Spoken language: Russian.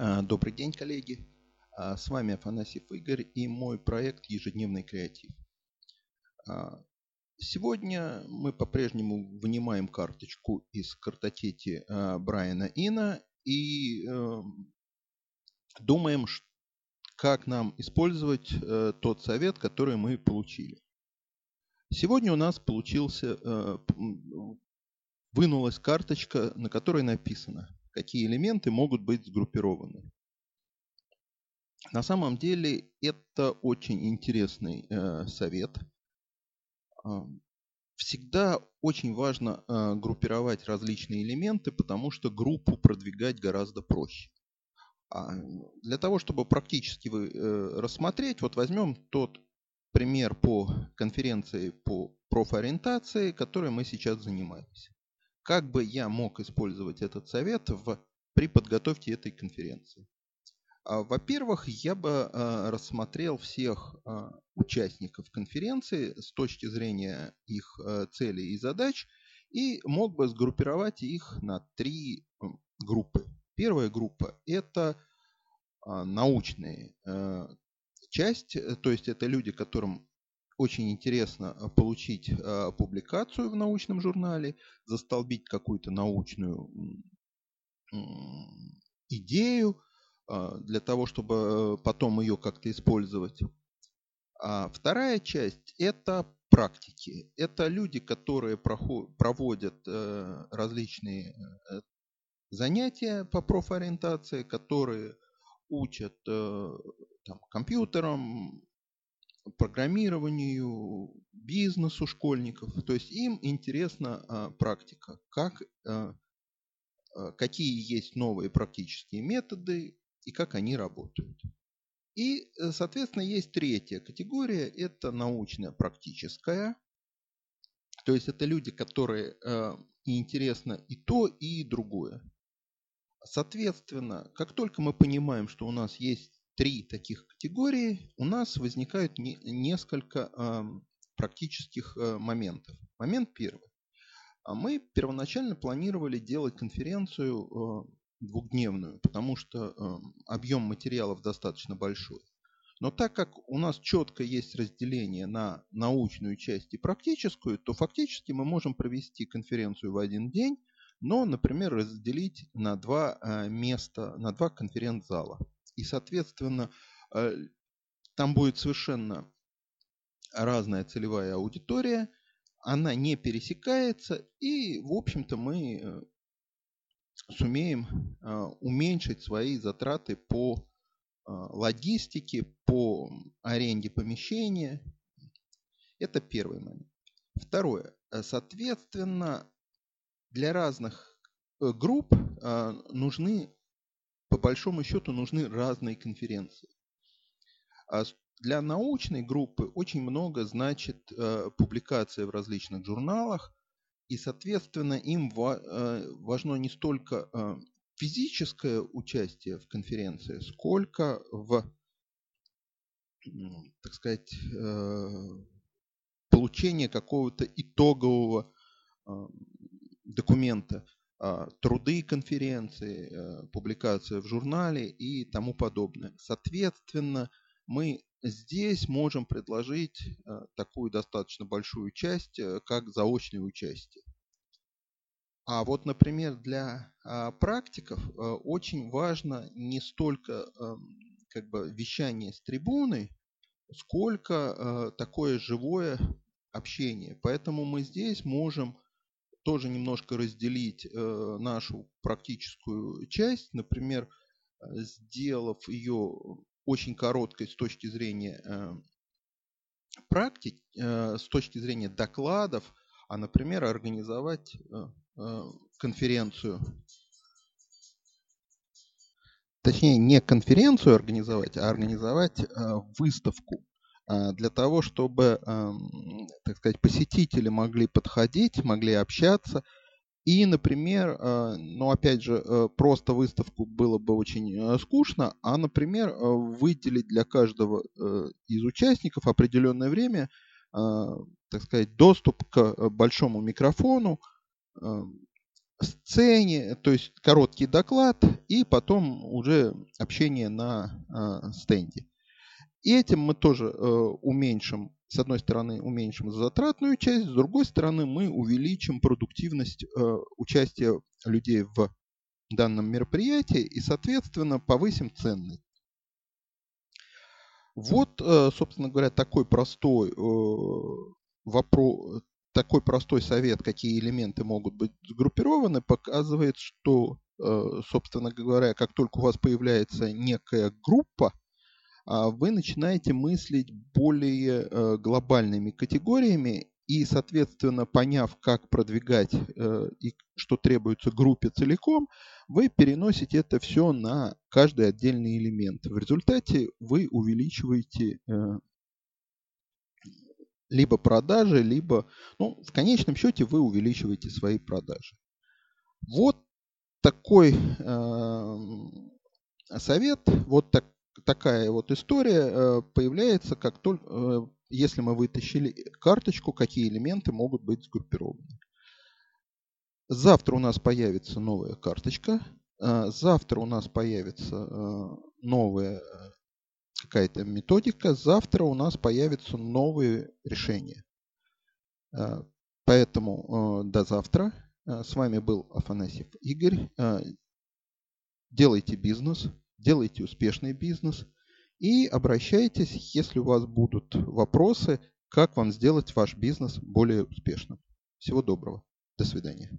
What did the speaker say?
А, добрый день, коллеги. А, с вами Афанасьев Игорь и мой проект «Ежедневный креатив». А, сегодня мы по-прежнему вынимаем карточку из картотеки Брайана Ина и эм, думаем, как нам использовать э, тот совет, который мы получили. Сегодня у нас получился, э, вынулась карточка, на которой написано какие элементы могут быть сгруппированы. На самом деле это очень интересный э, совет. А, всегда очень важно э, группировать различные элементы, потому что группу продвигать гораздо проще. А для того, чтобы практически вы э, рассмотреть, вот возьмем тот пример по конференции по профориентации, которой мы сейчас занимаемся. Как бы я мог использовать этот совет в, при подготовке этой конференции? А, во-первых, я бы а, рассмотрел всех а, участников конференции с точки зрения их целей и задач и мог бы сгруппировать их на три группы. Первая группа – это научные часть, то есть это люди, которым очень интересно э, получить э, публикацию в научном журнале, застолбить какую-то научную идею э, для того, чтобы потом ее как-то использовать. А вторая часть – это практики. Это люди, которые проводят различные занятия по профориентации, которые учат там, компьютерам, программированию, бизнесу школьников. То есть им интересна а, практика, как, а, а, какие есть новые практические методы и как они работают. И, э, соответственно, есть третья категория, это научная практическая. То есть это люди, которые интересно и то, и другое. Соответственно, как только мы понимаем, что у нас есть три таких категории, у нас возникают не, несколько э, практических э, моментов. Момент первый. А мы первоначально планировали делать конференцию э, двухдневную, потому что э, объем материалов достаточно большой. Но так как у нас четко есть разделение на научную часть и практическую, то фактически мы можем провести конференцию в один день, но, например, разделить на два э, места, на два конференц-зала. И, соответственно, э, там будет совершенно разная целевая аудитория, она не пересекается, и, в общем-то, мы э, сумеем э, уменьшить свои затраты по логистике, по аренде помещения. Это первый момент. Второе. Соответственно, для разных групп нужны по большому счету нужны разные конференции. А для научной группы очень много значит э, публикация в различных журналах, и, соответственно, им э, важно не столько э, физическое участие в конференции, сколько в, так сказать, получение какого-то итогового документа, труды конференции, э, публикация в журнале и тому подобное. Соответственно, мы здесь можем предложить э, такую достаточно большую часть, э, как заочное участие. А вот, например, для а, практиков очень важно не столько как бы вещание с трибуны, сколько такое живое общение. Поэтому мы здесь можем тоже немножко разделить э, нашу практическую часть, например, э, сделав ее очень короткой с точки зрения э, практик, с точки зрения докладов, а, например, организовать конференцию. Точнее, не конференцию организовать, а организовать выставку для того, чтобы, так сказать, посетители могли подходить, могли общаться. И, например, а, ну, опять же, э, просто выставку было бы очень э, скучно, а, например, э, выделить для каждого из участников определенное время, так сказать, доступ к большому микрофону, сцене, то есть короткий доклад и потом уже общение на э, стенде. И этим мы тоже э, уменьшим, с одной стороны, уменьшим затратную часть, с другой стороны, мы увеличим продуктивность э, участия людей в данном мероприятии и, соответственно, повысим ценность. Вот, э, собственно говоря, такой простой э, вопрос, такой простой совет, какие элементы могут быть сгруппированы, показывает, что, э, собственно говоря, как только у вас появляется некая группа, вы начинаете мыслить более глобальными категориями и, соответственно, поняв, как продвигать и что требуется группе целиком, вы переносите это все на каждый отдельный элемент. В результате вы увеличиваете э, либо продажи, либо, ну, в конечном счете вы увеличиваете свои продажи. Вот такой э, совет, вот так, такая вот история э, появляется, как только, э, если мы вытащили карточку, какие элементы могут быть сгруппированы. Завтра у нас появится новая карточка. А, завтра у нас появится новая э, какая-то методика. Завтра у нас появятся новые решения. Поэтому до завтра. С вами был Афанасьев Игорь. Делайте бизнес, делайте успешный бизнес и обращайтесь, если у вас будут вопросы, как вам сделать ваш бизнес более успешным. Всего доброго. До свидания.